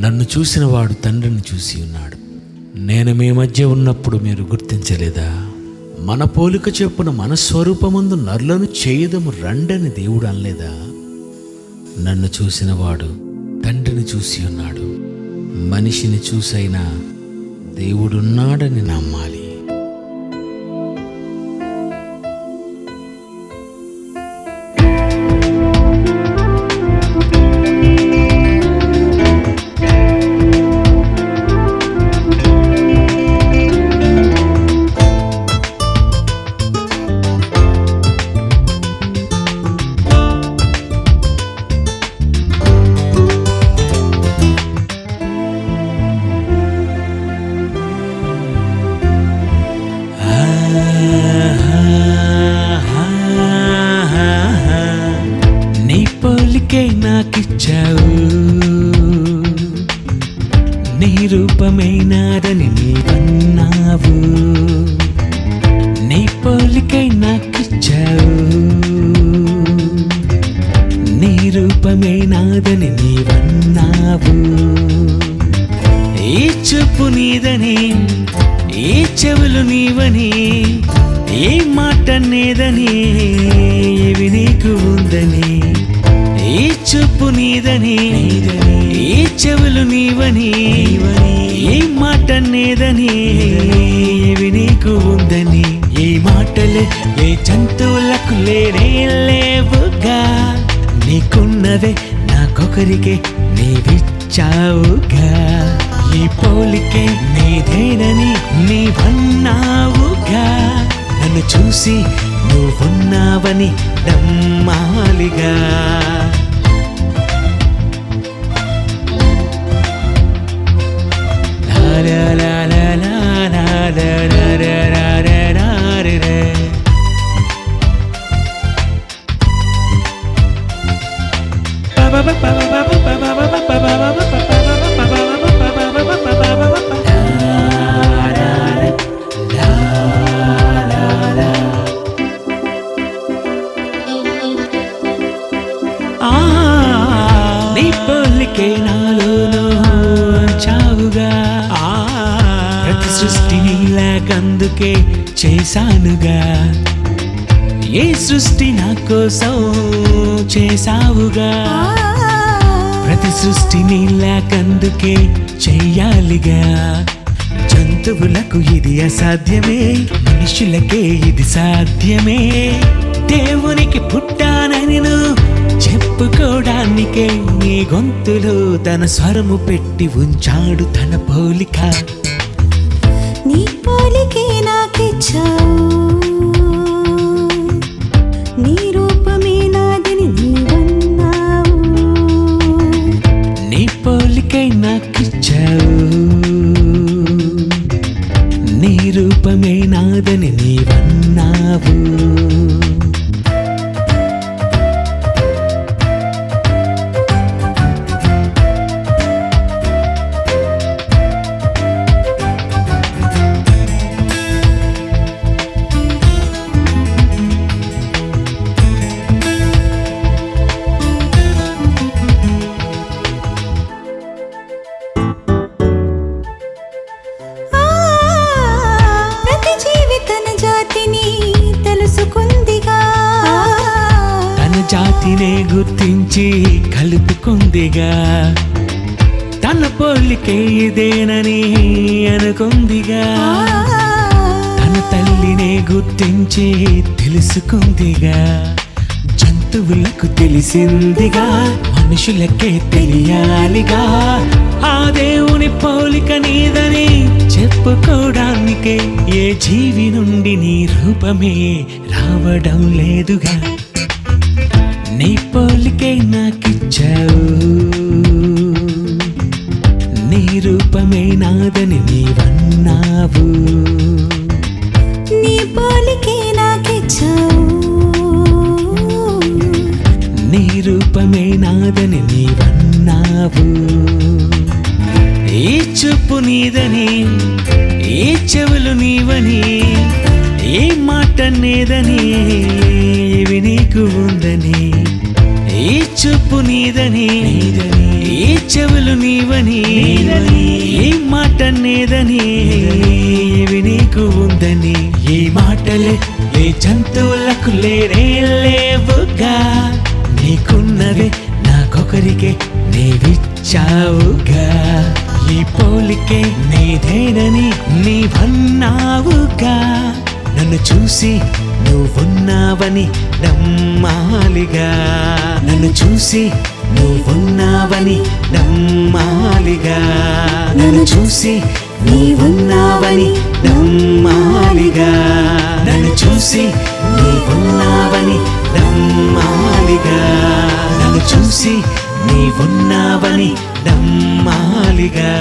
నన్ను చూసిన వాడు తండ్రిని చూసి ఉన్నాడు. నేను మీ మధ్య ఉన్నప్పుడు మీరు గుర్తించలేదా? మన పోలిక చెప్పున మన స్వరూపమందు నరులను చేయదము రండని దేవుడు అనలేదా? నన్ను చూసిన వాడు తండ్రిని చూసి ఉన్నాడు. మనిషిని చూసైనా దేవుడున్నాడని నమ్మాలి. నాకిచ్చావు నీ రూపమైనదని నీవన్నావు. నీ పోలికై నాకిచ్చావు. నీ రూపమైనాదని నీవన్నావు. ఈ చెప్పు నీదని ఈ చెవులు నీవని ఏ మాట నీదని నీదని ఈ చెవులు నీవని ఏ మాట నేదని ఇవి నీకు ఉందని ఈ మాటలే ఏ జంతువులకు లేనే లేవుగా. నీకున్నదే నాకొకరికే నీవిచ్చావుగా. ఈ పోలికే నీదేనని నీవన్నావుగా. నన్ను చూసి నువ్వున్నావని నమ్మాలిగా. నీకే చేశానుగా ఏ సృష్టి నా కోసం చేశావుగా. సృష్టిని లేకందుకే చెయ్యాలిగా. జంతువులకు ఇది అసాధ్యమే మనుషులకే ఇది సాధ్యమే. దేవునికి పుట్టానని చెప్పుకోవడానికే నీ గొంతులో తన స్వరము పెట్టి ఉంచాడు తన పోలిక. జాతినే గుర్తించి కలుపుకుందిగా. తన పోలికే ఇదేనని అనుకుందిగా. తన తల్లినే గుర్తించి తెలుసుకుందిగా. జంతువులకు తెలిసిందిగా మనుషులకే తెలియాలిగా. ఆ దేవుని పోలిక నీదని చెప్పుకోవడానికే ఏ జీవి నుండి నీ రూపమే రావడం లేదుగా. నీ పోలికే నాకిచ్చావు నీ రూపమే నాదని నీవన్నావు. నీ పోలికే నాకిచ్చావు నీ రూపమే నాదని నీవన్నావు. ఈ చూపు నీదని ఈ చెవులు నీవని ఏ మాట నేదని. నీదని ఈ చెవులు నీవని ఈ మాట నేదని ఇవి నీకు ఉందని ఈ మాటలే ఏ జంతువులకు లేనే లేవుగా. నీకున్నదే నాకొకరికే నీవిచ్చావుగా. ఈ పోలికే నీదేనని నీవన్నావుగా. నన్ను చూసి నువ్వున్నావని నమ్మాలిగా. నన్ను చూసి నువ్వున్నావని నమ్మాలిగా. నన్ను చూసి నీవున్నావని నమ్మాలిగా. నన్ను చూసి నీవున్నావని నమ్మాలిగా. నన్ను చూసి నీవున్నావని నమ్మాలిగా.